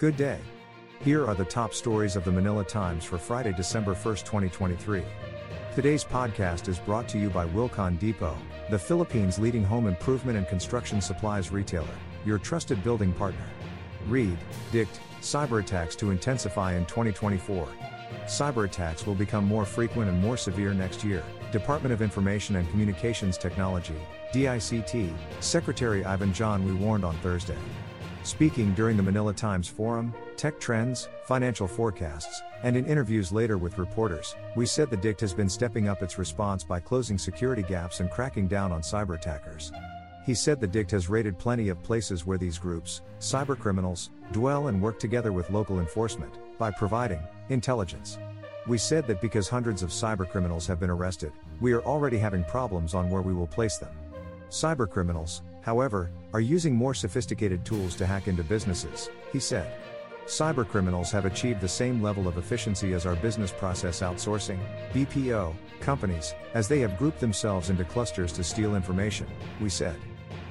Good day. Here are the top stories of the Manila Times for Friday, December 1st, 2023. Today's podcast is brought to you by Wilcon Depot, the Philippines' leading home improvement and construction supplies retailer, your trusted building partner. Read, Dict, cyber attacks to intensify in 2024. Cyber attacks will become more frequent and more severe next year, Department of Information and Communications Technology, DICT, Secretary Ivan John Uy warned on Thursday. Speaking during the Manila Times Forum, Tech Trends, Financial Forecasts, and in interviews later with reporters, Uy said the DICT has been stepping up its response by closing security gaps and cracking down on cyber attackers. He said the DICT has raided plenty of places where these groups, cybercriminals, dwell and work together with local enforcement by providing intelligence. Uy said that because hundreds of cybercriminals have been arrested, we are already having problems on where we will place them. Cybercriminals, however, are using more sophisticated tools to hack into businesses, he said. Cybercriminals have achieved the same level of efficiency as our business process outsourcing, BPO, companies, as they have grouped themselves into clusters to steal information, Uy said.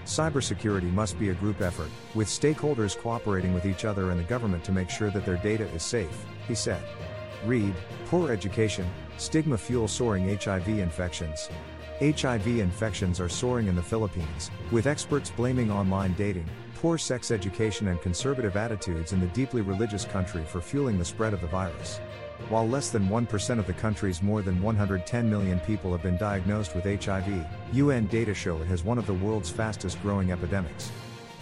Cybersecurity must be a group effort, with stakeholders cooperating with each other and the government to make sure that their data is safe, he said. Read, poor education, stigma fuel soaring HIV infections. HIV infections are soaring in the Philippines, with experts blaming online dating, poor sex education, and conservative attitudes in the deeply religious country for fueling the spread of the virus. While less than 1% of the country's more than 110 million people have been diagnosed with HIV, UN data show it has one of the world's fastest growing epidemics.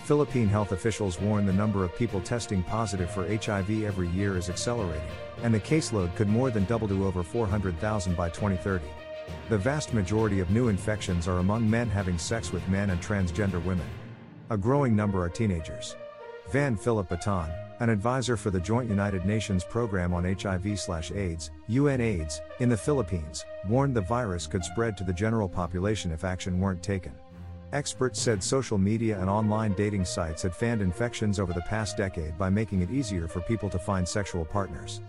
Philippine health officials warn the number of people testing positive for HIV every year is accelerating, and the caseload could more than double to over 400,000 by 2030. The vast majority of new infections are among men having sex with men and transgender women. A growing number are teenagers. Van Philip Baton, an advisor for the Joint United Nations Program on HIV/AIDS, UNAIDS, in the Philippines, warned the virus could spread to the general population if action weren't taken. Experts said social media and online dating sites had fanned infections over the past decade by making it easier for people to find sexual partners.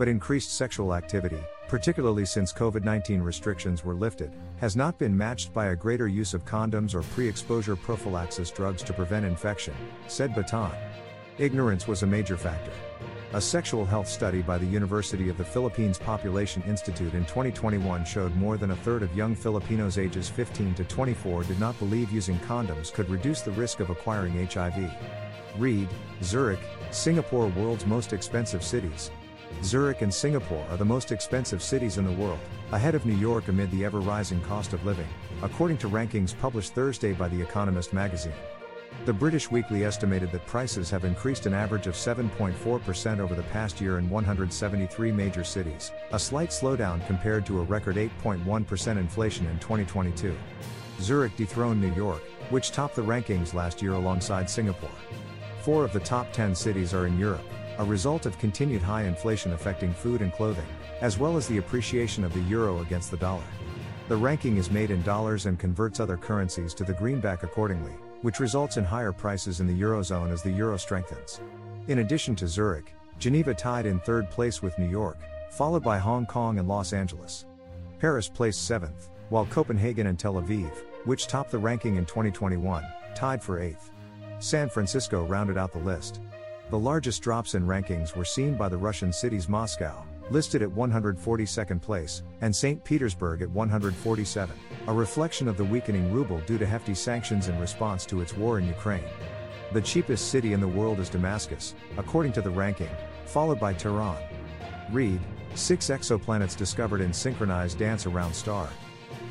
But increased sexual activity, particularly since COVID 19 restrictions were lifted, has not been matched by a greater use of condoms or pre exposure prophylaxis drugs to prevent infection, said Baton. Ignorance was a major factor. A sexual health study by the University of the Philippines Population Institute in 2021 showed more than a third of young Filipinos ages 15 to 24 did not believe using condoms could reduce the risk of acquiring HIV. Read, Zurich, Singapore world's most expensive cities. Zurich and Singapore are the most expensive cities in the world, ahead of New York amid the ever rising cost of living, according to rankings published Thursday by The Economist magazine. The British Weekly estimated that prices have increased an average of 7.4% over the past year in 173 major cities, a slight slowdown compared to a record 8.1% inflation in 2022. Zurich dethroned New York, which topped the rankings last year alongside Singapore. Four of the top 10 cities are in Europe, a result of continued high inflation affecting food and clothing, as well as the appreciation of the euro against the dollar. The ranking is made in dollars and converts other currencies to the greenback accordingly, which results in higher prices in the Eurozone as the euro strengthens. In addition to Zurich, Geneva tied in third place with New York, followed by Hong Kong and Los Angeles. Paris placed seventh, while Copenhagen and Tel Aviv, which topped the ranking in 2021, tied for eighth. San Francisco rounded out the list. The largest drops in rankings were seen by the Russian cities Moscow, listed at 142nd place, and St. Petersburg at 147, a reflection of the weakening ruble due to hefty sanctions in response to its war in Ukraine. The cheapest city in the world is Damascus, according to the ranking, followed by Tehran. Read, six exoplanets discovered in synchronized dance around star.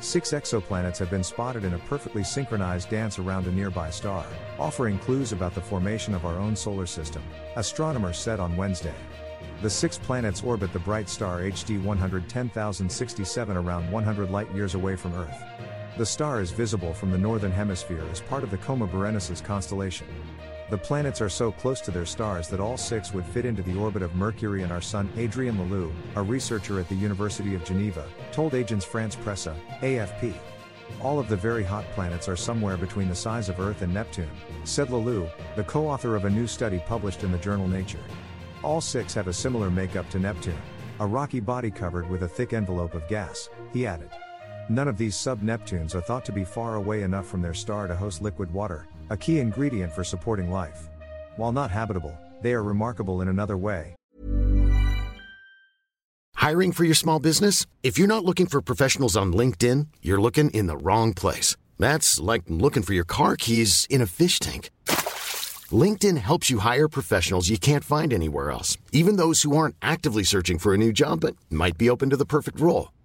Six exoplanets have been spotted in a perfectly synchronized dance around a nearby star, offering clues about the formation of our own solar system, astronomers said on Wednesday. The six planets orbit the bright star HD 110067 around 100 light years away from Earth. The star is visible from the northern hemisphere as part of the Coma Berenices constellation. The planets are so close to their stars that all six would fit into the orbit of Mercury and our Sun. Adrien Leleu, a researcher at the University of Geneva, told Agence France Presse, AFP. All of the very hot planets are somewhere between the size of Earth and Neptune, said Leleu, the co author of a new study published in the journal Nature. All six have a similar makeup to Neptune a rocky body covered with a thick envelope of gas, he added. None of these sub Neptunes are thought to be far away enough from their star to host liquid water, a key ingredient for supporting life. While not habitable, they are remarkable in another way. Hiring for your small business? If you're not looking for professionals on LinkedIn, you're looking in the wrong place. That's like looking for your car keys in a fish tank. LinkedIn helps you hire professionals you can't find anywhere else, even those who aren't actively searching for a new job but might be open to the perfect role.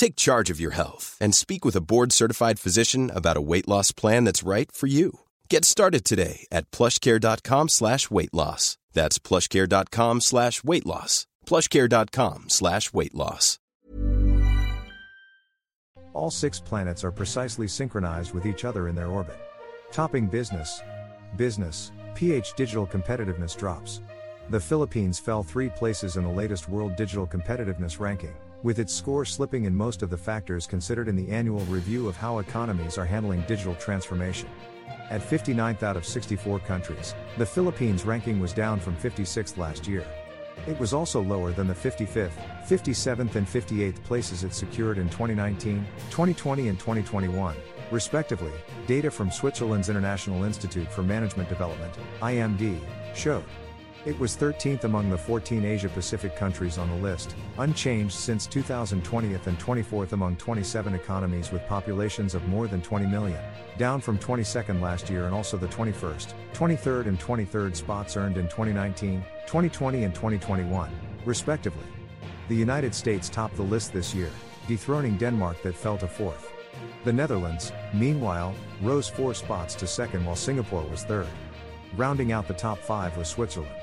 Take charge of your health and speak with a board certified physician about a weight loss plan that's right for you. Get started today at plushcare.com slash weight loss. That's plushcare.com slash weight loss. Plushcare.com slash weight loss. All six planets are precisely synchronized with each other in their orbit. Topping business. Business, PH Digital Competitiveness drops. The Philippines fell three places in the latest World Digital Competitiveness ranking with its score slipping in most of the factors considered in the annual review of how economies are handling digital transformation. At 59th out of 64 countries, the Philippines' ranking was down from 56th last year. It was also lower than the 55th, 57th, and 58th places it secured in 2019, 2020, and 2021, respectively, data from Switzerland's International Institute for Management Development, IMD, showed. It was 13th among the 14 Asia Pacific countries on the list, unchanged since 2020 and 24th among 27 economies with populations of more than 20 million, down from 22nd last year and also the 21st, 23rd and 23rd spots earned in 2019, 2020 and 2021, respectively. The United States topped the list this year, dethroning Denmark that fell to fourth. The Netherlands, meanwhile, rose four spots to second while Singapore was third. Rounding out the top five was Switzerland.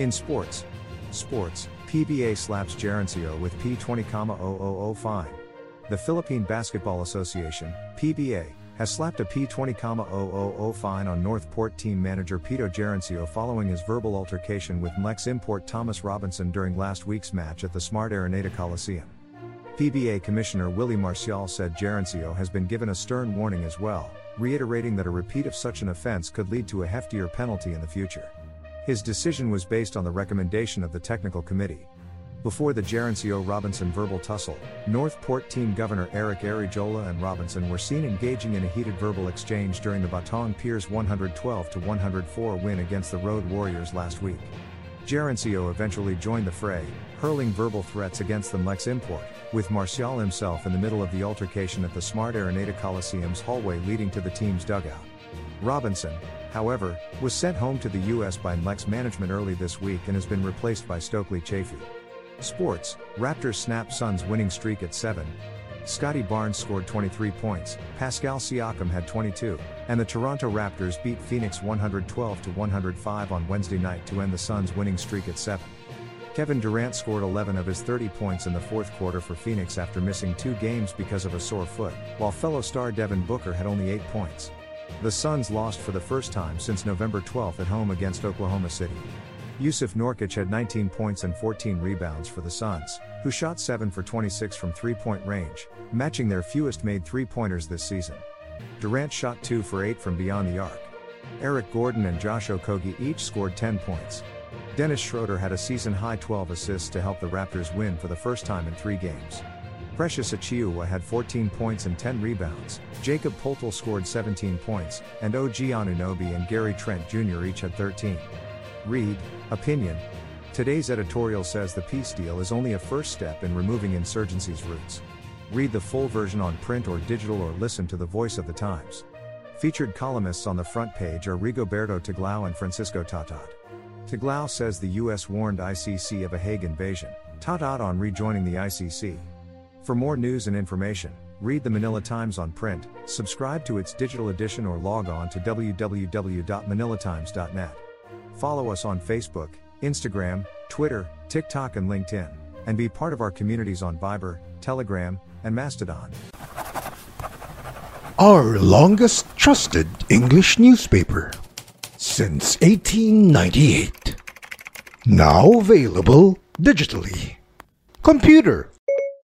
In sports, sports, PBA slaps Jarencio with P20,000 fine. The Philippine Basketball Association, PBA, has slapped a P20,000 fine on Northport team manager Pido Jarencio following his verbal altercation with NLEX import Thomas Robinson during last week's match at the Smart Araneta Coliseum. PBA Commissioner Willie Marcial said Jarencio has been given a stern warning as well, reiterating that a repeat of such an offense could lead to a heftier penalty in the future. His decision was based on the recommendation of the technical committee. Before the Jarencio Robinson verbal tussle, Northport team governor Eric Arejola and Robinson were seen engaging in a heated verbal exchange during the Batang Piers 112 104 win against the Road Warriors last week. Jarencio eventually joined the fray, hurling verbal threats against the NLEX import, with Marcial himself in the middle of the altercation at the Smart Araneta Coliseum's hallway leading to the team's dugout. Robinson, however, was sent home to the U.S. by NLEX management early this week and has been replaced by Stokely Chafee. Sports, Raptors snap Suns winning streak at 7. Scottie Barnes scored 23 points, Pascal Siakam had 22, and the Toronto Raptors beat Phoenix 112 to 105 on Wednesday night to end the Suns winning streak at 7. Kevin Durant scored 11 of his 30 points in the fourth quarter for Phoenix after missing two games because of a sore foot, while fellow star Devin Booker had only 8 points. The Suns lost for the first time since November 12 at home against Oklahoma City. Yusuf Nurkic had 19 points and 14 rebounds for the Suns, who shot 7 for 26 from three point range, matching their fewest made three pointers this season. Durant shot 2 for 8 from beyond the arc. Eric Gordon and Josh Okogie each scored 10 points. Dennis Schroeder had a season high 12 assists to help the Raptors win for the first time in three games. Precious Achiuwa had 14 points and 10 rebounds, Jacob Poeltl scored 17 points, and OG Anunoby and Gary Trent Jr. each had 13. Read, Opinion. Today's editorial says the peace deal is only a first step in removing insurgency's roots. Read the full version on print or digital or listen to the voice of the Times. Featured columnists on the front page are Rigoberto Tiglao and Francisco Tatad. Tiglao says the US warned ICC of a Hague invasion, Tatad on rejoining the ICC. For more news and information, read the Manila Times on print, subscribe to its digital edition or log on to www.manilatimes.net. Follow us on Facebook, Instagram, Twitter, TikTok, and LinkedIn, and be part of our communities on Viber, Telegram, and Mastodon. Our longest trusted English newspaper since 1898. Now available digitally. Computer.